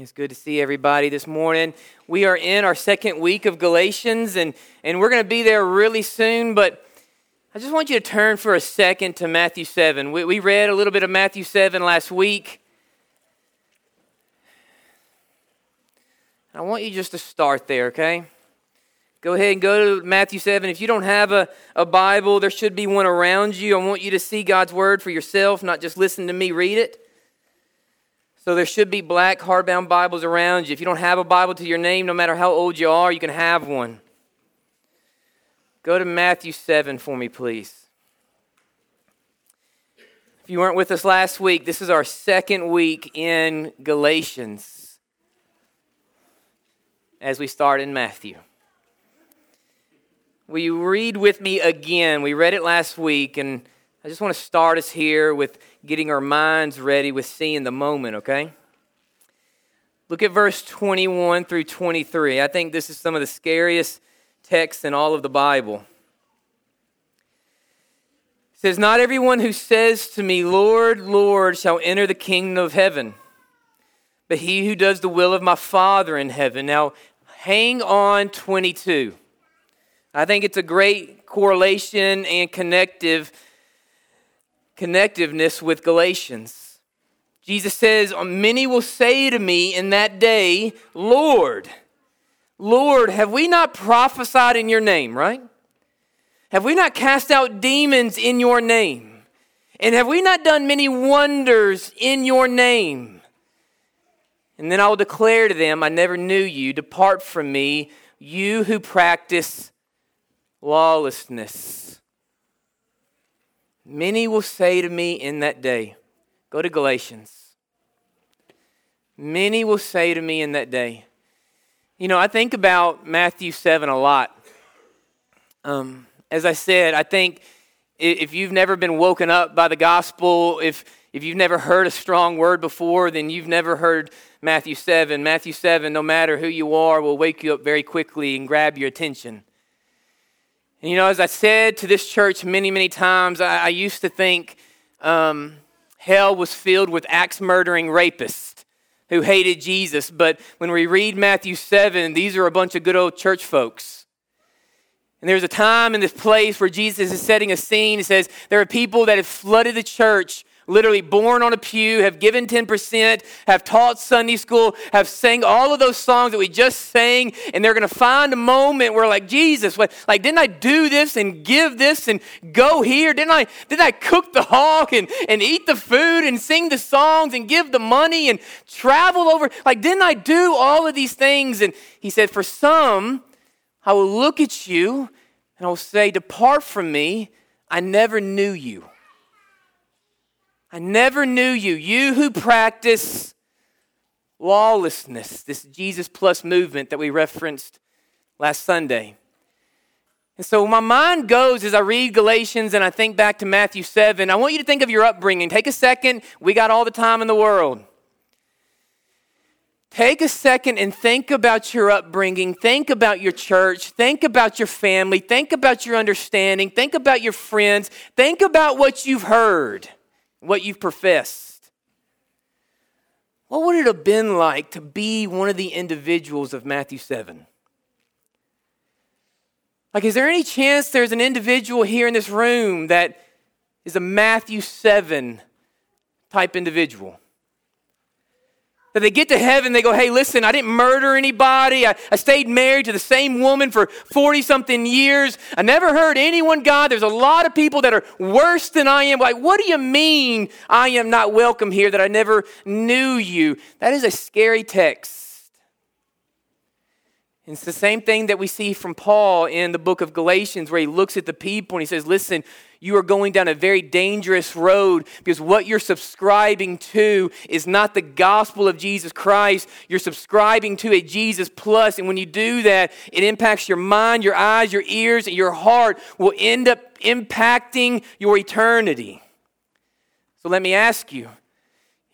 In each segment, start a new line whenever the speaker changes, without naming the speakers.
It's good to see everybody this morning. We are in our second week of Galatians, and, and we're going to be there really soon. But I just want you to turn for a second to Matthew 7. We, we read a little bit of Matthew 7 last week. I want you just to start there, okay? Go ahead and go to Matthew 7. If you don't have a, a Bible, there should be one around you. I want you to see God's word for yourself, not just listen to me read it. So there should be black hardbound Bibles around you. If you don't have a Bible to your name, no matter how old you are, you can have one. Go to Matthew 7 for me, please. If you weren't with us last week, this is our second week in Galatians as we start in Matthew. Will you read with me again? We read it last week, and I just want to start us here with getting our minds ready with seeing the moment, okay? Look at verse 21 through 23. I think this is some of the scariest texts in all of the Bible. It says, Not everyone who says to me, Lord, Lord, shall enter the kingdom of heaven, but he who does the will of my Father in heaven. Now, hang on 22. I think it's a great correlation and connective connectiveness with Galatians. Jesus says, um, Many will say to me in that day, Lord, Lord, have we not prophesied in your name, right? Have we not cast out demons in your name? And have we not done many wonders in your name? And then I will declare to them, I never knew you. Depart from me, you who practice lawlessness. Many will say to me in that day, go to Galatians. Many will say to me in that day. You know, I think about Matthew 7 a lot. Um, as I said, I think if you've never been woken up by the gospel, if, if you've never heard a strong word before, then you've never heard Matthew 7. Matthew 7, no matter who you are, will wake you up very quickly and grab your attention. And you know, as I said to this church many, many times, I, I used to think um, hell was filled with axe murdering rapists who hated Jesus. But when we read Matthew 7, these are a bunch of good old church folks. And there's a time in this place where Jesus is setting a scene. He says, There are people that have flooded the church literally born on a pew, have given 10%, have taught Sunday school, have sang all of those songs that we just sang, and they're going to find a moment where, like, Jesus, what, like, didn't I do this and give this and go here? Didn't I, didn't I cook the hog and, and eat the food and sing the songs and give the money and travel over? Like, didn't I do all of these things? And he said, For some, I will look at you and I will say, Depart from me. I never knew you. I never knew you, you who practice lawlessness, this Jesus plus movement that we referenced last Sunday. And so my mind goes as I read Galatians and I think back to Matthew 7. I want you to think of your upbringing. Take a second. We got all the time in the world. Take a second and think about your upbringing. Think about your church. Think about your family. Think about your understanding. Think about your friends. Think about what you've heard what you've professed. What would it have been like to be one of the individuals of Matthew 7? Like, is there any chance there's an individual here in this room that is a Matthew 7 type individual? That they get to heaven, they go, hey, listen, I didn't murder anybody. I, I stayed married to the same woman for 40 something years. I never heard anyone, God. There's a lot of people that are worse than I am. Like, what do you mean I am not welcome here, that I never knew you? That is a scary text. It's the same thing that we see from Paul in the book of Galatians, where he looks at the people and he says, Listen, you are going down a very dangerous road because what you're subscribing to is not the gospel of Jesus Christ. You're subscribing to a Jesus plus, and when you do that, it impacts your mind, your eyes, your ears, and your heart will end up impacting your eternity. So let me ask you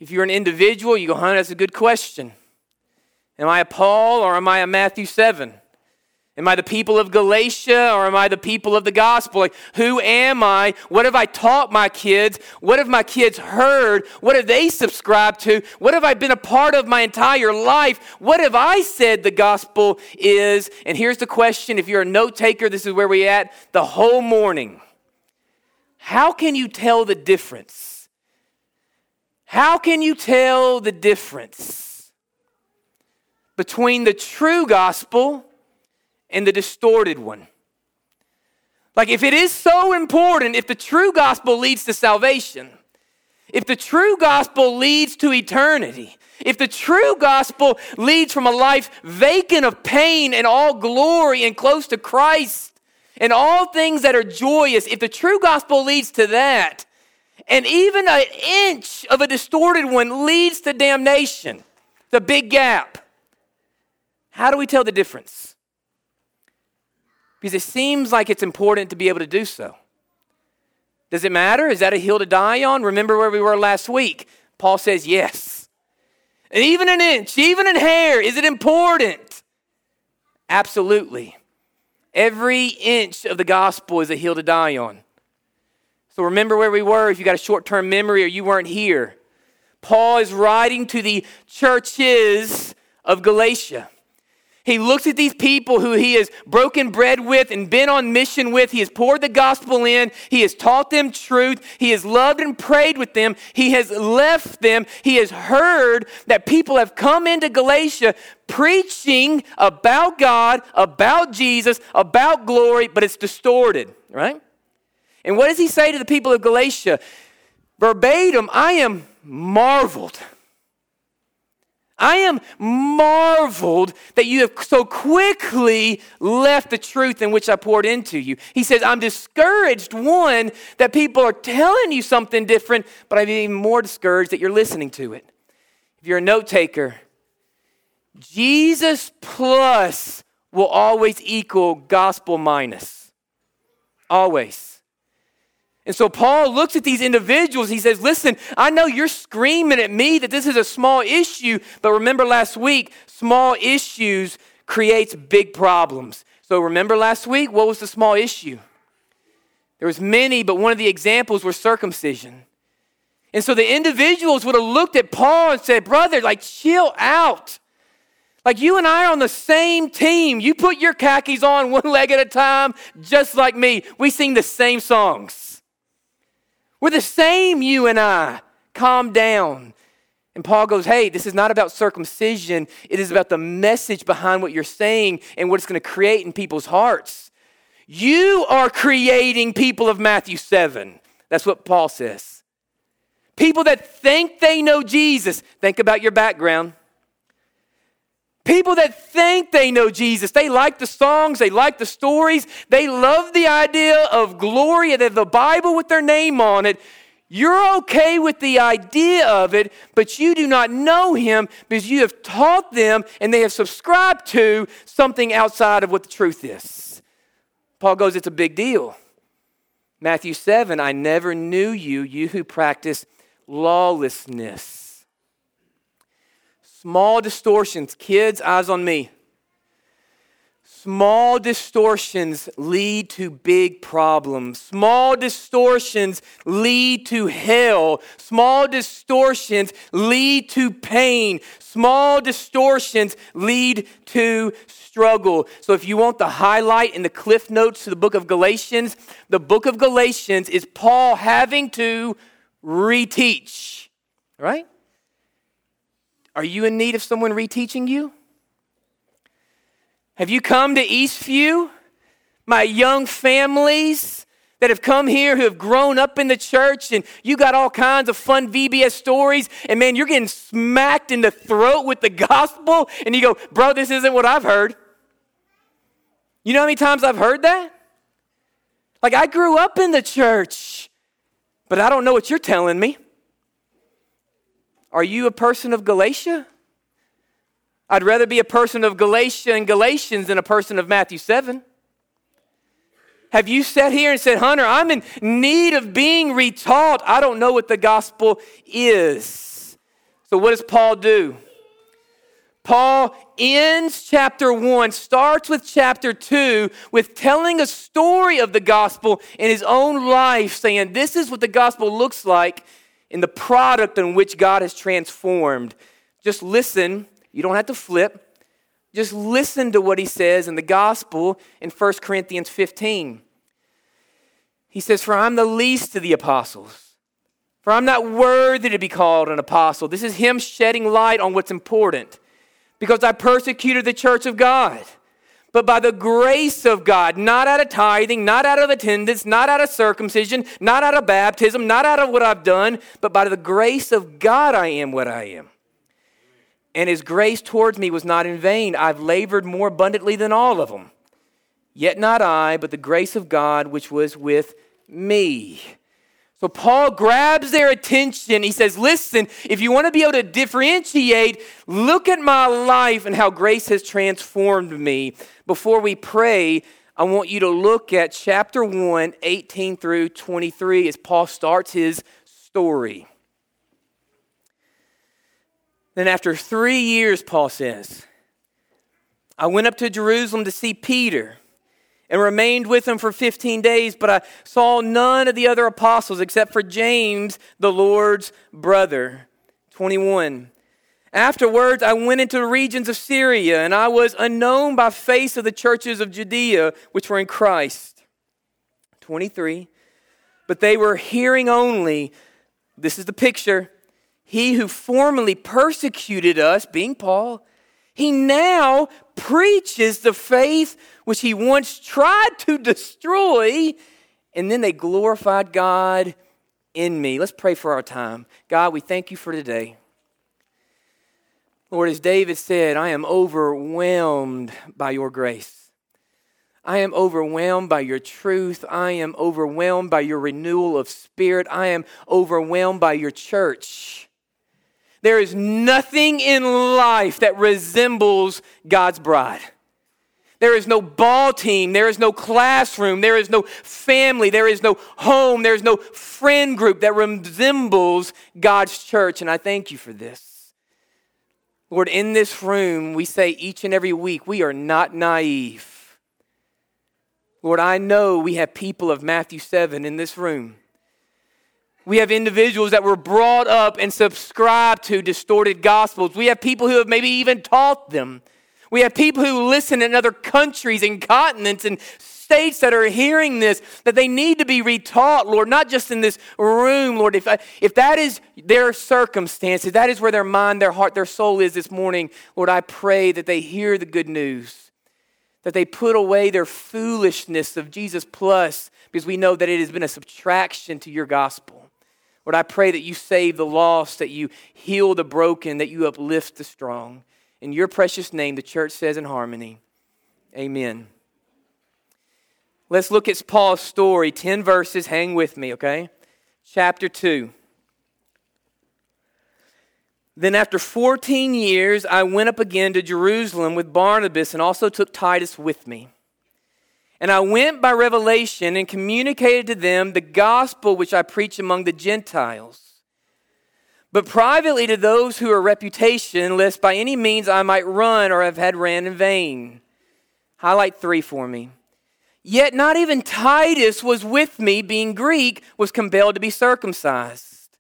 if you're an individual, you go, huh, that's a good question. Am I a Paul or am I a Matthew 7? Am I the people of Galatia or am I the people of the gospel? Like, who am I? What have I taught my kids? What have my kids heard? What have they subscribed to? What have I been a part of my entire life? What have I said the gospel is? And here's the question if you're a note taker, this is where we at the whole morning. How can you tell the difference? How can you tell the difference between the true gospel? And the distorted one. Like, if it is so important, if the true gospel leads to salvation, if the true gospel leads to eternity, if the true gospel leads from a life vacant of pain and all glory and close to Christ and all things that are joyous, if the true gospel leads to that, and even an inch of a distorted one leads to damnation, the big gap, how do we tell the difference? Because it seems like it's important to be able to do so. Does it matter? Is that a hill to die on? Remember where we were last week? Paul says yes. And even an inch, even an hair, is it important? Absolutely. Every inch of the gospel is a hill to die on. So remember where we were if you got a short term memory or you weren't here. Paul is writing to the churches of Galatia. He looks at these people who he has broken bread with and been on mission with. He has poured the gospel in. He has taught them truth. He has loved and prayed with them. He has left them. He has heard that people have come into Galatia preaching about God, about Jesus, about glory, but it's distorted, right? And what does he say to the people of Galatia? Verbatim, I am marveled I am marveled that you have so quickly left the truth in which I poured into you. He says, I'm discouraged, one, that people are telling you something different, but I'm even more discouraged that you're listening to it. If you're a note taker, Jesus plus will always equal gospel minus. Always. And so Paul looks at these individuals. He says, Listen, I know you're screaming at me that this is a small issue, but remember last week, small issues creates big problems. So remember last week, what was the small issue? There was many, but one of the examples was circumcision. And so the individuals would have looked at Paul and said, Brother, like, chill out. Like you and I are on the same team. You put your khakis on one leg at a time, just like me. We sing the same songs. We're the same, you and I. Calm down. And Paul goes, Hey, this is not about circumcision. It is about the message behind what you're saying and what it's going to create in people's hearts. You are creating people of Matthew 7. That's what Paul says. People that think they know Jesus. Think about your background. People that think they know Jesus, they like the songs, they like the stories, they love the idea of glory and the Bible with their name on it. You're okay with the idea of it, but you do not know Him because you have taught them and they have subscribed to something outside of what the truth is. Paul goes, It's a big deal. Matthew 7 I never knew you, you who practice lawlessness. Small distortions, kids, eyes on me. Small distortions lead to big problems. Small distortions lead to hell. Small distortions lead to pain. Small distortions lead to struggle. So, if you want the highlight in the cliff notes to the book of Galatians, the book of Galatians is Paul having to reteach, right? Are you in need of someone reteaching you? Have you come to Eastview? My young families that have come here who have grown up in the church and you got all kinds of fun VBS stories and man, you're getting smacked in the throat with the gospel and you go, bro, this isn't what I've heard. You know how many times I've heard that? Like I grew up in the church, but I don't know what you're telling me. Are you a person of Galatia? I'd rather be a person of Galatia and Galatians than a person of Matthew 7. Have you sat here and said, Hunter, I'm in need of being retaught? I don't know what the gospel is. So, what does Paul do? Paul ends chapter one, starts with chapter two, with telling a story of the gospel in his own life, saying, This is what the gospel looks like in the product in which God has transformed. Just listen. You don't have to flip. Just listen to what he says in the gospel in 1 Corinthians 15. He says, For I'm the least of the apostles, for I'm not worthy to be called an apostle. This is him shedding light on what's important because I persecuted the church of God. But by the grace of God, not out of tithing, not out of attendance, not out of circumcision, not out of baptism, not out of what I've done, but by the grace of God, I am what I am and his grace towards me was not in vain. I've labored more abundantly than all of them. Yet not I, but the grace of God which was with me. So Paul grabs their attention. He says, Listen, if you want to be able to differentiate, look at my life and how grace has transformed me. Before we pray, I want you to look at chapter 1, 18 through 23, as Paul starts his story. Then, after three years, Paul says, I went up to Jerusalem to see Peter and remained with him for 15 days, but I saw none of the other apostles except for James, the Lord's brother. 21. Afterwards, I went into the regions of Syria, and I was unknown by face of the churches of Judea, which were in Christ. 23. But they were hearing only, this is the picture, he who formerly persecuted us, being Paul, he now preaches the faith which he once tried to destroy, and then they glorified God in me. Let's pray for our time. God, we thank you for today. Lord, as David said, I am overwhelmed by your grace. I am overwhelmed by your truth. I am overwhelmed by your renewal of spirit. I am overwhelmed by your church. There is nothing in life that resembles God's bride. There is no ball team. There is no classroom. There is no family. There is no home. There is no friend group that resembles God's church. And I thank you for this. Lord, in this room, we say each and every week, we are not naive. Lord, I know we have people of Matthew 7 in this room we have individuals that were brought up and subscribed to distorted gospels. We have people who have maybe even taught them. We have people who listen in other countries and continents and states that are hearing this, that they need to be retaught, Lord, not just in this room, Lord. If, I, if that is their circumstances, that is where their mind, their heart, their soul is this morning, Lord, I pray that they hear the good news, that they put away their foolishness of Jesus plus, because we know that it has been a subtraction to your gospel. Lord, I pray that you save the lost, that you heal the broken, that you uplift the strong. In your precious name, the church says in harmony, Amen. Let's look at Paul's story. 10 verses. Hang with me, okay? Chapter 2. Then, after 14 years, I went up again to Jerusalem with Barnabas and also took Titus with me. And I went by revelation and communicated to them the gospel which I preach among the Gentiles. But privately to those who are reputation, lest by any means I might run or have had ran in vain. Highlight three for me. Yet not even Titus was with me, being Greek, was compelled to be circumcised.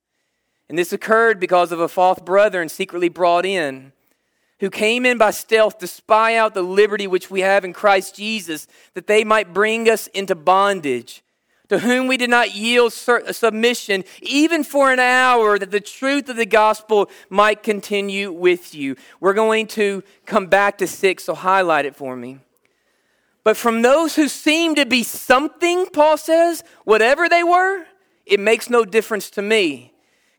And this occurred because of a false brother and secretly brought in who came in by stealth to spy out the liberty which we have in Christ Jesus, that they might bring us into bondage, to whom we did not yield submission, even for an hour, that the truth of the gospel might continue with you. We're going to come back to six, so highlight it for me. But from those who seem to be something, Paul says, whatever they were, it makes no difference to me.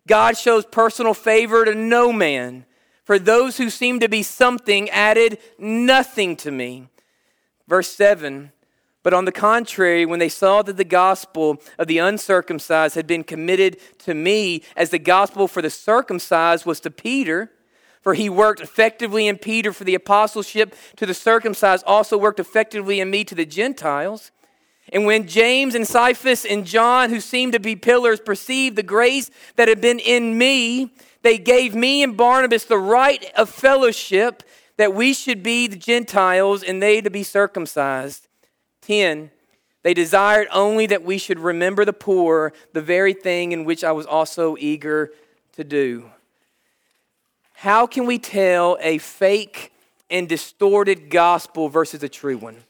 God shows personal favor to no man for those who seem to be something added nothing to me. Verse 7 But on the contrary, when they saw that the gospel of the uncircumcised had been committed to me, as the gospel for the circumcised was to Peter, for he worked effectively in Peter for the apostleship to the circumcised, also worked effectively in me to the Gentiles. And when James and Cephas and John, who seemed to be pillars, perceived the grace that had been in me, they gave me and Barnabas the right of fellowship that we should be the Gentiles and they to be circumcised. 10. They desired only that we should remember the poor, the very thing in which I was also eager to do. How can we tell a fake and distorted gospel versus a true one?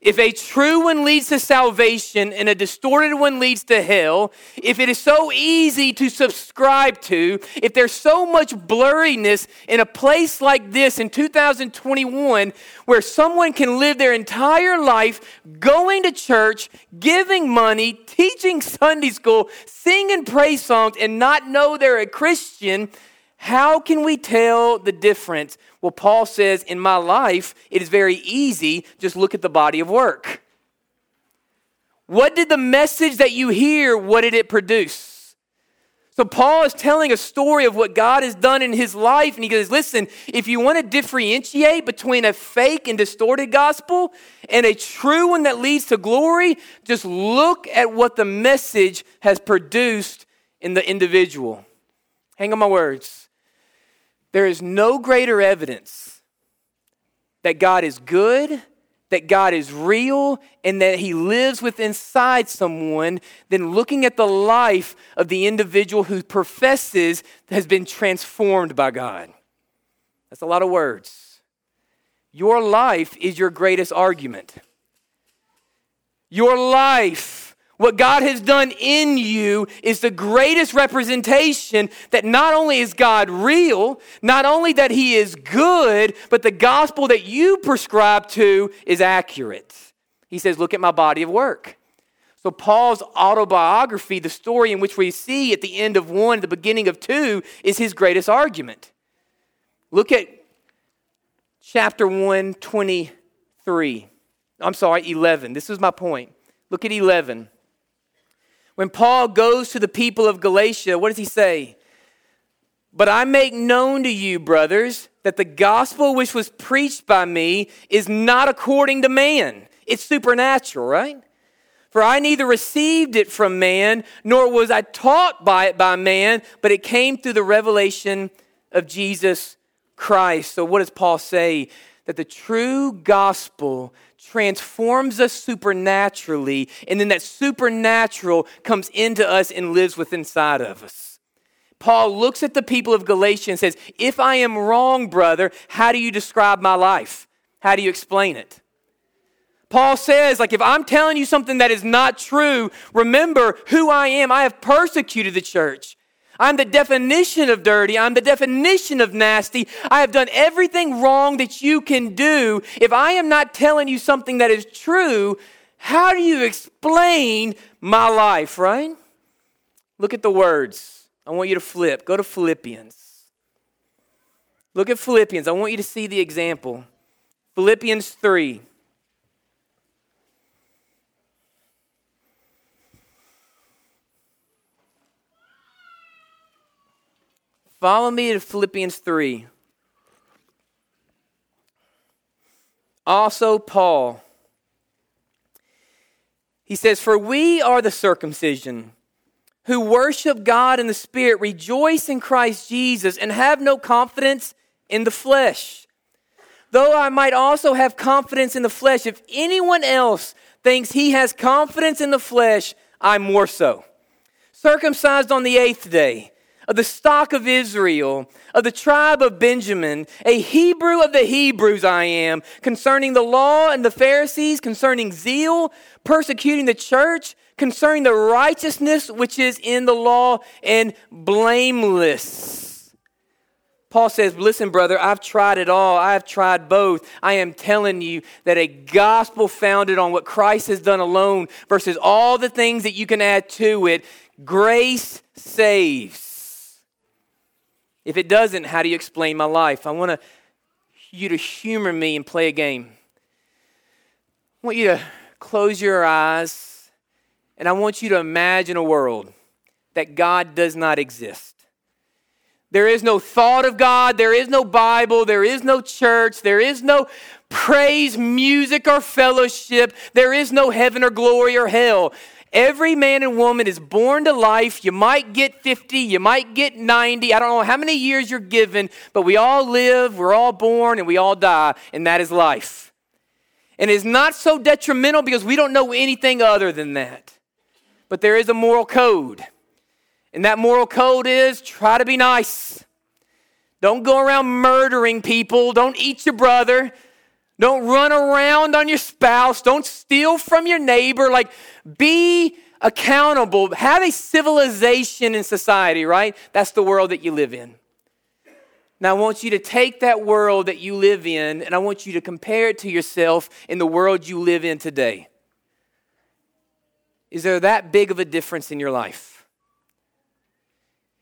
If a true one leads to salvation and a distorted one leads to hell, if it is so easy to subscribe to, if there's so much blurriness in a place like this in 2021 where someone can live their entire life going to church, giving money, teaching Sunday school, singing praise songs, and not know they're a Christian, how can we tell the difference? Well, Paul says, in my life, it is very easy. Just look at the body of work. What did the message that you hear, what did it produce? So Paul is telling a story of what God has done in his life. And he goes, listen, if you want to differentiate between a fake and distorted gospel and a true one that leads to glory, just look at what the message has produced in the individual. Hang on my words. There is no greater evidence that God is good, that God is real, and that He lives within inside someone than looking at the life of the individual who professes has been transformed by God. That's a lot of words. Your life is your greatest argument. Your life what God has done in you is the greatest representation that not only is God real, not only that He is good, but the gospel that you prescribe to is accurate. He says, Look at my body of work. So, Paul's autobiography, the story in which we see at the end of one, the beginning of two, is his greatest argument. Look at chapter 1, 23. I'm sorry, 11. This is my point. Look at 11. When Paul goes to the people of Galatia, what does he say? But I make known to you, brothers, that the gospel which was preached by me is not according to man. It's supernatural, right? For I neither received it from man, nor was I taught by it by man, but it came through the revelation of Jesus Christ. So, what does Paul say? That the true gospel transforms us supernaturally, and then that supernatural comes into us and lives within inside of us. Paul looks at the people of Galatia and says, If I am wrong, brother, how do you describe my life? How do you explain it? Paul says, like, if I'm telling you something that is not true, remember who I am. I have persecuted the church. I'm the definition of dirty. I'm the definition of nasty. I have done everything wrong that you can do. If I am not telling you something that is true, how do you explain my life, right? Look at the words. I want you to flip. Go to Philippians. Look at Philippians. I want you to see the example. Philippians 3. Follow me to Philippians 3. Also, Paul. He says, For we are the circumcision who worship God in the Spirit, rejoice in Christ Jesus, and have no confidence in the flesh. Though I might also have confidence in the flesh, if anyone else thinks he has confidence in the flesh, I'm more so. Circumcised on the eighth day of the stock of Israel, of the tribe of Benjamin, a Hebrew of the Hebrews I am, concerning the law and the Pharisees, concerning zeal, persecuting the church, concerning the righteousness which is in the law, and blameless. Paul says, Listen, brother, I've tried it all. I have tried both. I am telling you that a gospel founded on what Christ has done alone versus all the things that you can add to it, grace saves. If it doesn't, how do you explain my life? I want you to humor me and play a game. I want you to close your eyes and I want you to imagine a world that God does not exist. There is no thought of God. There is no Bible. There is no church. There is no praise, music, or fellowship. There is no heaven or glory or hell. Every man and woman is born to life. You might get 50, you might get 90. I don't know how many years you're given, but we all live, we're all born, and we all die, and that is life. And it's not so detrimental because we don't know anything other than that. But there is a moral code. And that moral code is try to be nice. Don't go around murdering people. Don't eat your brother. Don't run around on your spouse. Don't steal from your neighbor. Like, be accountable. Have a civilization in society, right? That's the world that you live in. Now, I want you to take that world that you live in and I want you to compare it to yourself in the world you live in today. Is there that big of a difference in your life?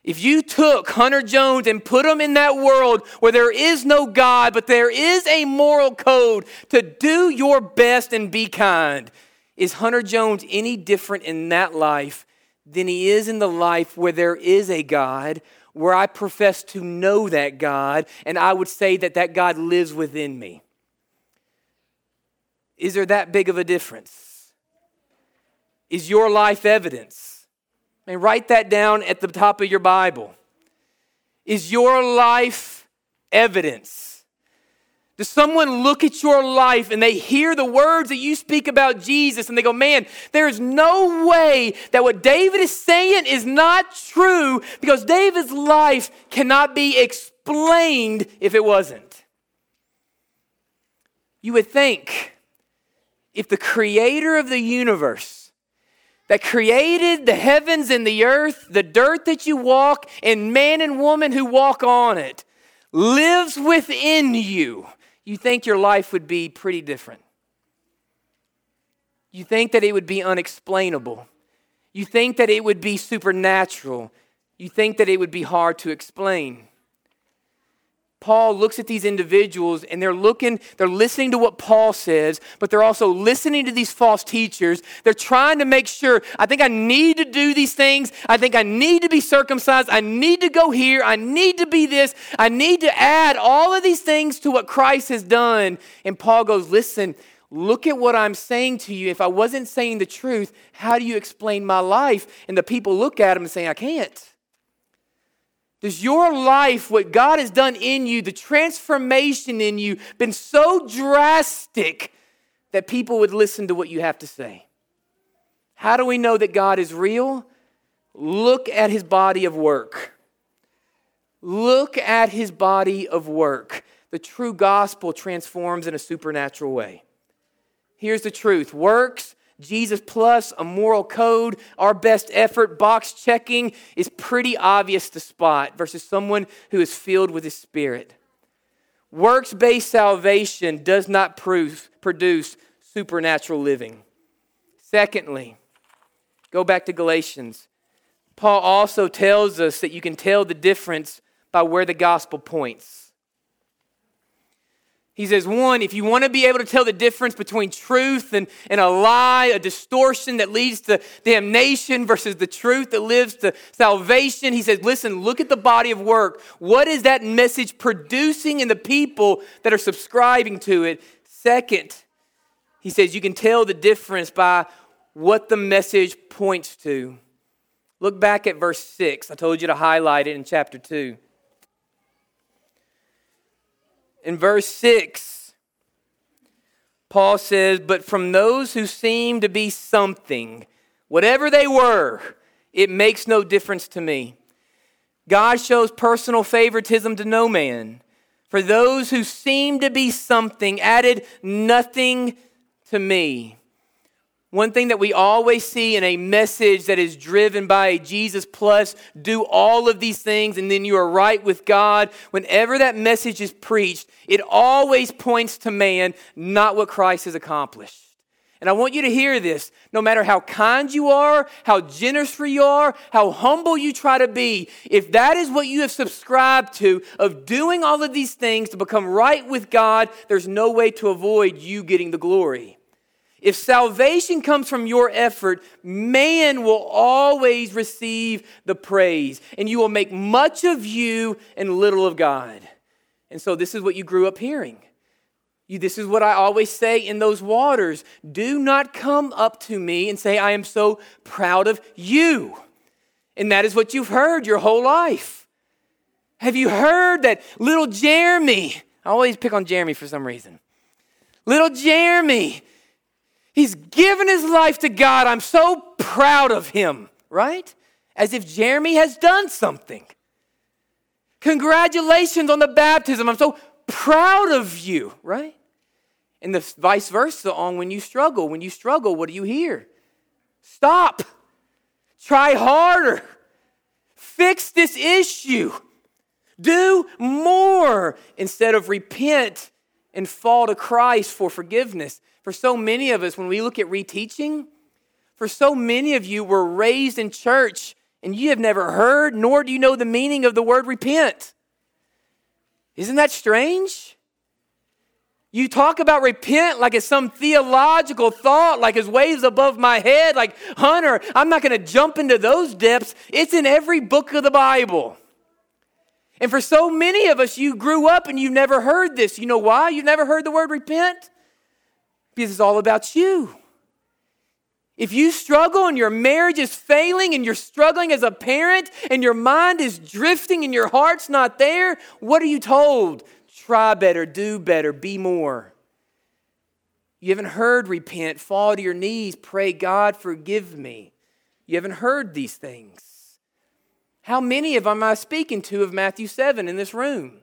If you took Hunter Jones and put him in that world where there is no God, but there is a moral code to do your best and be kind, is Hunter Jones any different in that life than he is in the life where there is a God, where I profess to know that God, and I would say that that God lives within me? Is there that big of a difference? Is your life evidence? Write that down at the top of your Bible. Is your life evidence? Does someone look at your life and they hear the words that you speak about Jesus and they go, man, there's no way that what David is saying is not true because David's life cannot be explained if it wasn't? You would think if the creator of the universe that created the heavens and the earth, the dirt that you walk, and man and woman who walk on it, lives within you, you think your life would be pretty different. You think that it would be unexplainable. You think that it would be supernatural. You think that it would be hard to explain. Paul looks at these individuals and they're looking, they're listening to what Paul says, but they're also listening to these false teachers. They're trying to make sure, I think I need to do these things. I think I need to be circumcised. I need to go here. I need to be this. I need to add all of these things to what Christ has done. And Paul goes, Listen, look at what I'm saying to you. If I wasn't saying the truth, how do you explain my life? And the people look at him and say, I can't. Does your life, what God has done in you, the transformation in you, been so drastic that people would listen to what you have to say? How do we know that God is real? Look at his body of work. Look at his body of work. The true gospel transforms in a supernatural way. Here's the truth works Jesus plus a moral code, our best effort, box checking is pretty obvious to spot versus someone who is filled with His Spirit. Works based salvation does not prove, produce supernatural living. Secondly, go back to Galatians. Paul also tells us that you can tell the difference by where the gospel points. He says, one, if you want to be able to tell the difference between truth and, and a lie, a distortion that leads to damnation versus the truth that lives to salvation, he says, listen, look at the body of work. What is that message producing in the people that are subscribing to it? Second, he says, you can tell the difference by what the message points to. Look back at verse 6. I told you to highlight it in chapter 2 in verse 6, Paul says, But from those who seem to be something, whatever they were, it makes no difference to me. God shows personal favoritism to no man. For those who seem to be something added nothing to me. One thing that we always see in a message that is driven by Jesus plus, do all of these things and then you are right with God. Whenever that message is preached, it always points to man, not what Christ has accomplished. And I want you to hear this. No matter how kind you are, how generous you are, how humble you try to be, if that is what you have subscribed to, of doing all of these things to become right with God, there's no way to avoid you getting the glory. If salvation comes from your effort, man will always receive the praise, and you will make much of you and little of God. And so, this is what you grew up hearing. You, this is what I always say in those waters. Do not come up to me and say, I am so proud of you. And that is what you've heard your whole life. Have you heard that little Jeremy? I always pick on Jeremy for some reason. Little Jeremy, he's given his life to God. I'm so proud of him, right? As if Jeremy has done something. Congratulations on the baptism. I'm so proud of you, right? And the vice versa on when you struggle. When you struggle, what do you hear? Stop. Try harder. Fix this issue. Do more instead of repent and fall to Christ for forgiveness. For so many of us, when we look at reteaching, for so many of you were raised in church and you have never heard nor do you know the meaning of the word repent. Isn't that strange? You talk about repent like it's some theological thought, like it's waves above my head, like, Hunter, I'm not going to jump into those depths. It's in every book of the Bible. And for so many of us, you grew up and you've never heard this. You know why? You've never heard the word repent? Because it's all about you. If you struggle and your marriage is failing and you're struggling as a parent and your mind is drifting and your heart's not there, what are you told? Try better, do better, be more. You haven't heard repent, fall to your knees, pray, God, forgive me. You haven't heard these things. How many of them am I speaking to of Matthew 7 in this room?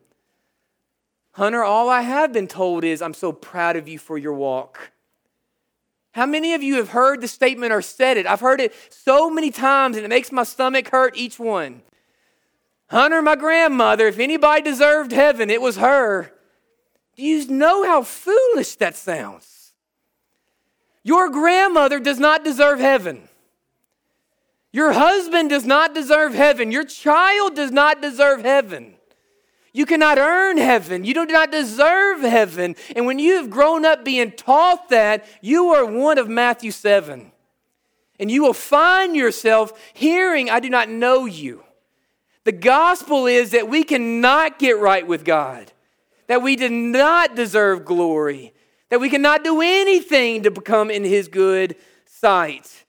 Hunter, all I have been told is, I'm so proud of you for your walk. How many of you have heard the statement or said it? I've heard it so many times and it makes my stomach hurt each one. Hunter, my grandmother, if anybody deserved heaven, it was her. Do you know how foolish that sounds? Your grandmother does not deserve heaven. Your husband does not deserve heaven. Your child does not deserve heaven. You cannot earn heaven. You do not deserve heaven. And when you have grown up being taught that, you are one of Matthew 7. And you will find yourself hearing, I do not know you. The gospel is that we cannot get right with God, that we do not deserve glory, that we cannot do anything to become in His good sight.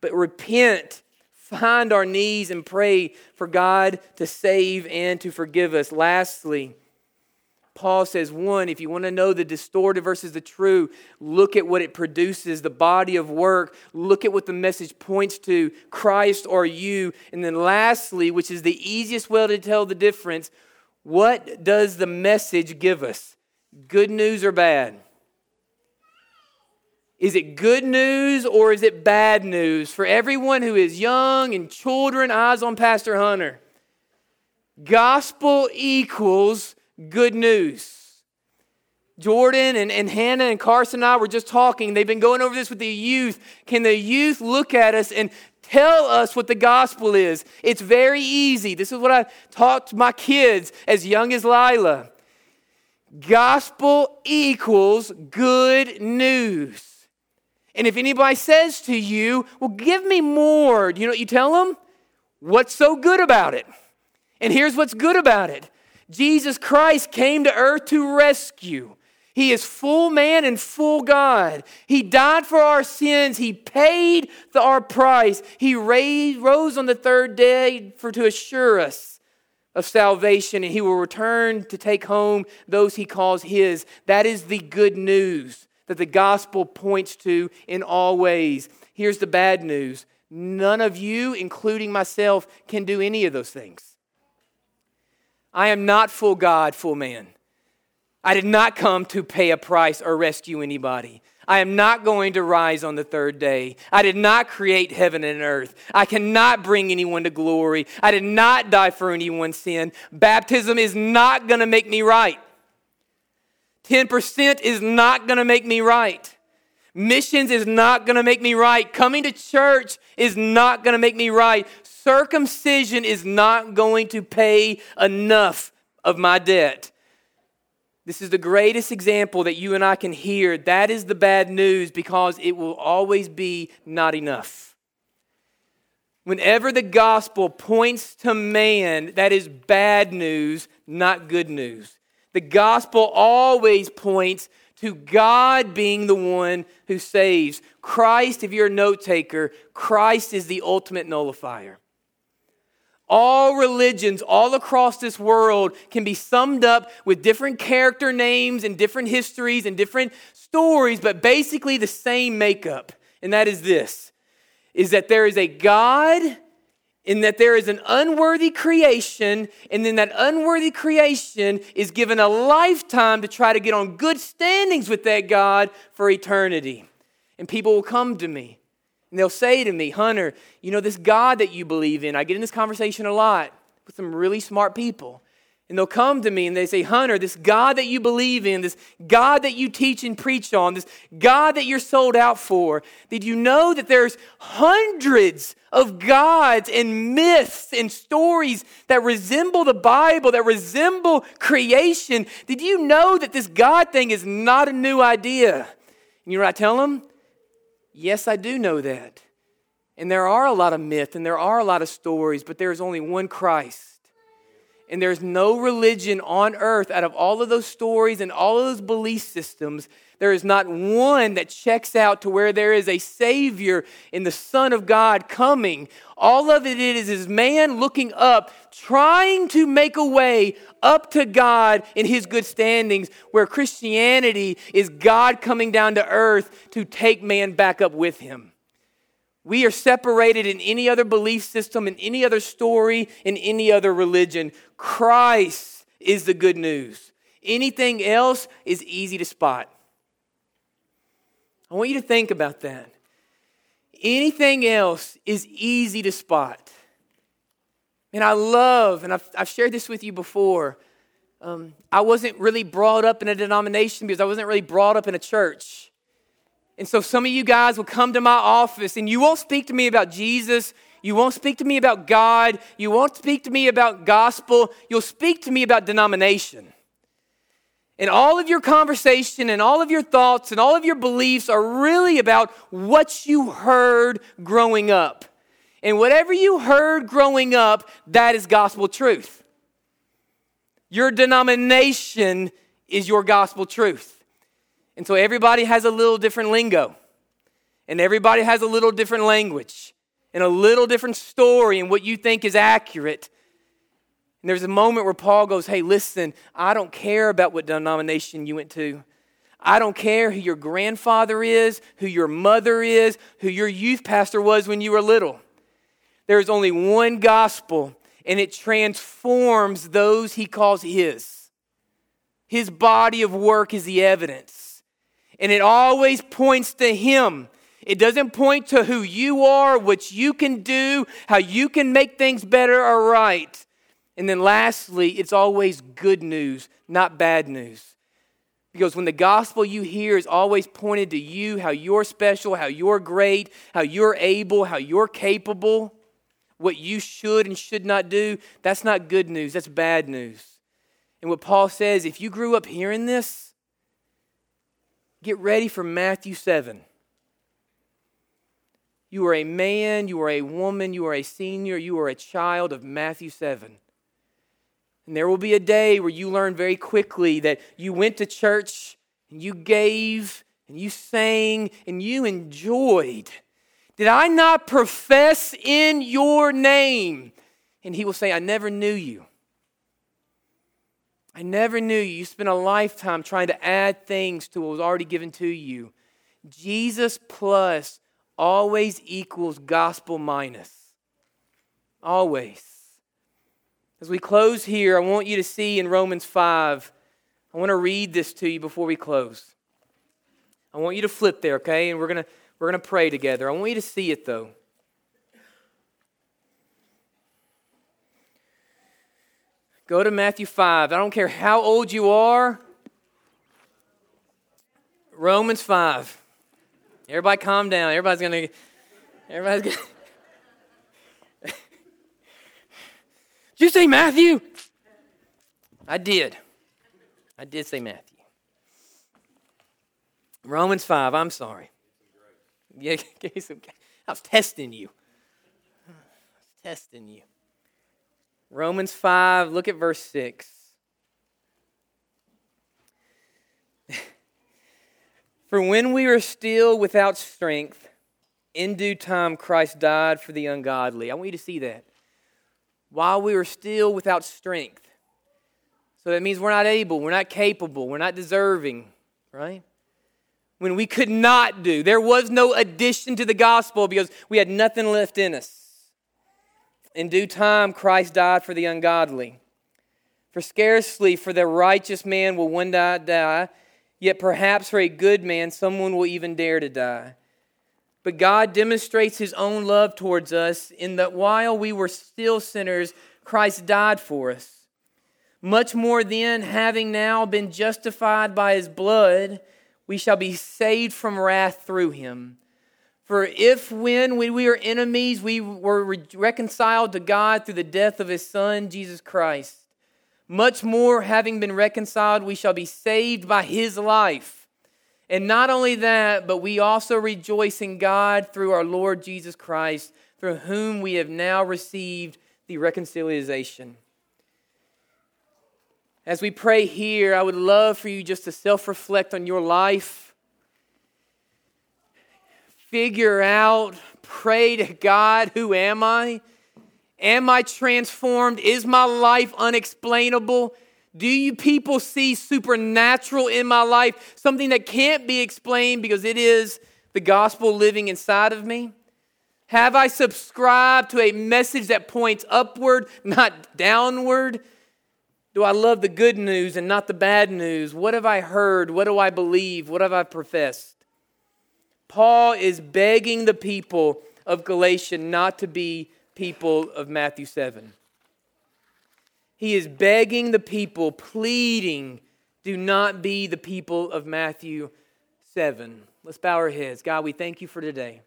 But repent find our knees and pray for God to save and to forgive us. Lastly, Paul says, one, if you want to know the distorted versus the true, look at what it produces, the body of work. Look at what the message points to Christ or you. And then lastly, which is the easiest way to tell the difference, what does the message give us? Good news or bad? Is it good news or is it bad news? For everyone who is young and children, eyes on Pastor Hunter. Gospel equals good news. Jordan and, and Hannah and Carson and I were just talking. They've been going over this with the youth. Can the youth look at us and tell us what the gospel is? It's very easy. This is what I taught my kids as young as Lila. Gospel equals good news. And if anybody says to you, Well, give me more, do you know what you tell them? What's so good about it? And here's what's good about it Jesus Christ came to earth to rescue. He is full man and full God. He died for our sins. He paid the, our price. He raised, rose on the third day for to assure us of salvation, and he will return to take home those he calls his. That is the good news that the gospel points to in all ways. Here's the bad news none of you, including myself, can do any of those things. I am not full God, full man. I did not come to pay a price or rescue anybody. I am not going to rise on the third day. I did not create heaven and earth. I cannot bring anyone to glory. I did not die for anyone's sin. Baptism is not going to make me right. 10% is not going to make me right. Missions is not going to make me right. Coming to church is not going to make me right. Circumcision is not going to pay enough of my debt. This is the greatest example that you and I can hear. That is the bad news because it will always be not enough. Whenever the gospel points to man, that is bad news, not good news. The gospel always points to God being the one who saves. Christ, if you're a note taker, Christ is the ultimate nullifier. All religions all across this world can be summed up with different character names and different histories and different stories, but basically the same makeup. And that is this is that there is a God in that there is an unworthy creation, and then that unworthy creation is given a lifetime to try to get on good standings with that God for eternity. And people will come to me and they'll say to me, Hunter, you know, this God that you believe in, I get in this conversation a lot with some really smart people. And they'll come to me and they say, Hunter, this God that you believe in, this God that you teach and preach on, this God that you're sold out for, did you know that there's hundreds of gods and myths and stories that resemble the Bible, that resemble creation? Did you know that this God thing is not a new idea? And you know I tell them? Yes, I do know that. And there are a lot of myth and there are a lot of stories, but there is only one Christ. And there's no religion on earth out of all of those stories and all of those belief systems. There is not one that checks out to where there is a Savior in the Son of God coming. All of it is is man looking up, trying to make a way up to God in his good standings, where Christianity is God coming down to earth to take man back up with him. We are separated in any other belief system, in any other story, in any other religion. Christ is the good news. Anything else is easy to spot. I want you to think about that. Anything else is easy to spot. And I love, and I've, I've shared this with you before. Um, I wasn't really brought up in a denomination because I wasn't really brought up in a church. And so some of you guys will come to my office and you won't speak to me about Jesus. You won't speak to me about God. You won't speak to me about gospel. You'll speak to me about denomination. And all of your conversation and all of your thoughts and all of your beliefs are really about what you heard growing up. And whatever you heard growing up, that is gospel truth. Your denomination is your gospel truth. And so everybody has a little different lingo, and everybody has a little different language, and a little different story, and what you think is accurate. And there's a moment where Paul goes, Hey, listen, I don't care about what denomination you went to. I don't care who your grandfather is, who your mother is, who your youth pastor was when you were little. There is only one gospel, and it transforms those he calls his. His body of work is the evidence and it always points to Him. It doesn't point to who you are, what you can do, how you can make things better or right. And then lastly, it's always good news, not bad news. Because when the gospel you hear is always pointed to you, how you're special, how you're great, how you're able, how you're capable, what you should and should not do, that's not good news, that's bad news. And what Paul says, if you grew up hearing this, Get ready for Matthew 7. You are a man, you are a woman, you are a senior, you are a child of Matthew 7. And there will be a day where you learn very quickly that you went to church and you gave and you sang and you enjoyed. Did I not profess in your name? And he will say, I never knew you. I never knew you. You spent a lifetime trying to add things to what was already given to you. Jesus plus always equals gospel minus. Always. As we close here, I want you to see in Romans 5, I want to read this to you before we close. I want you to flip there, okay? And we're going to we're going to pray together. I want you to see it though. Go to Matthew 5. I don't care how old you are. Romans 5. Everybody calm down. Everybody's going to. Everybody's going to. Did you say Matthew? I did. I did say Matthew. Romans 5. I'm sorry. Yeah, I was testing you. I was testing you. Romans 5, look at verse 6. For when we were still without strength, in due time Christ died for the ungodly. I want you to see that. While we were still without strength. So that means we're not able, we're not capable, we're not deserving, right? When we could not do. There was no addition to the gospel because we had nothing left in us. In due time, Christ died for the ungodly. For scarcely for the righteous man will one die, die Yet perhaps for a good man, someone will even dare to die. But God demonstrates his own love towards us in that while we were still sinners, Christ died for us. Much more then, having now been justified by his blood, we shall be saved from wrath through him. For if when we were enemies, we were reconciled to God through the death of his Son, Jesus Christ much more, having been reconciled, we shall be saved by his life. And not only that, but we also rejoice in God through our Lord Jesus Christ, through whom we have now received the reconciliation. As we pray here, I would love for you just to self reflect on your life. Figure out, pray to God, who am I? Am I transformed? Is my life unexplainable? Do you people see supernatural in my life? Something that can't be explained because it is the gospel living inside of me? Have I subscribed to a message that points upward, not downward? Do I love the good news and not the bad news? What have I heard? What do I believe? What have I professed? Paul is begging the people of Galatia not to be people of Matthew 7. He is begging the people, pleading, do not be the people of Matthew 7. Let's bow our heads. God, we thank you for today.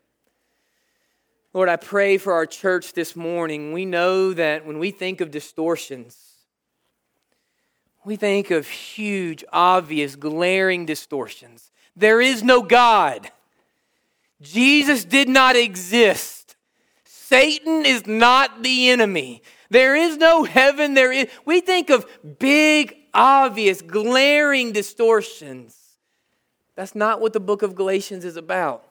Lord, I pray for our church this morning. We know that when we think of distortions, we think of huge, obvious, glaring distortions. There is no God. Jesus did not exist. Satan is not the enemy. There is no heaven. There is, we think of big, obvious, glaring distortions. That's not what the book of Galatians is about.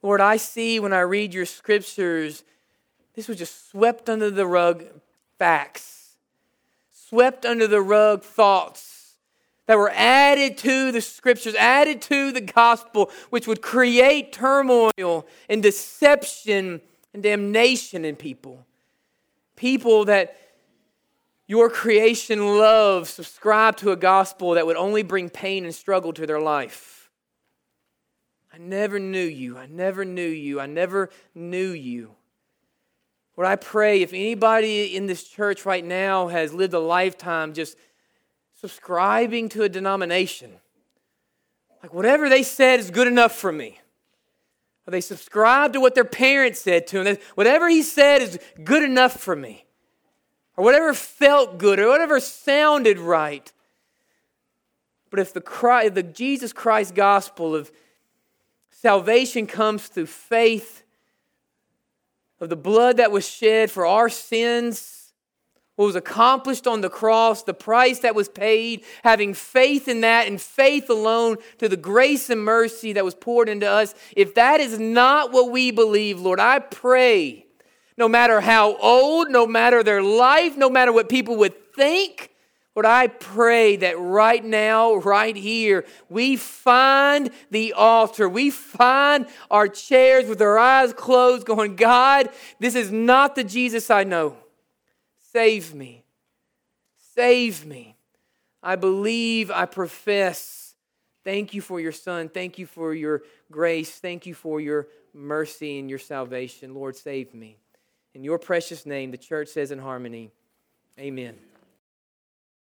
Lord, I see when I read your scriptures, this was just swept under the rug facts, swept under the rug thoughts that were added to the scriptures, added to the gospel, which would create turmoil and deception and damnation in people. People that your creation love subscribe to a gospel that would only bring pain and struggle to their life. I never knew you. I never knew you. I never knew you. Lord, I pray if anybody in this church right now has lived a lifetime just subscribing to a denomination, like whatever they said is good enough for me. Or they subscribe to what their parents said to them. Whatever he said is good enough for me. Or whatever felt good or whatever sounded right. But if the, the Jesus Christ gospel of salvation comes through faith of the blood that was shed for our sins what was accomplished on the cross, the price that was paid, having faith in that and faith alone to the grace and mercy that was poured into us. If that is not what we believe, Lord, I pray, no matter how old, no matter their life, no matter what people would think, Lord, I pray that right now, right here, we find the altar. We find our chairs with our eyes closed, going, God, this is not the Jesus I know. Save me. Save me. I believe, I profess. Thank you for your Son. Thank you for your grace. Thank you for your mercy and your salvation. Lord, save me. In your precious name, the church says in harmony, Amen.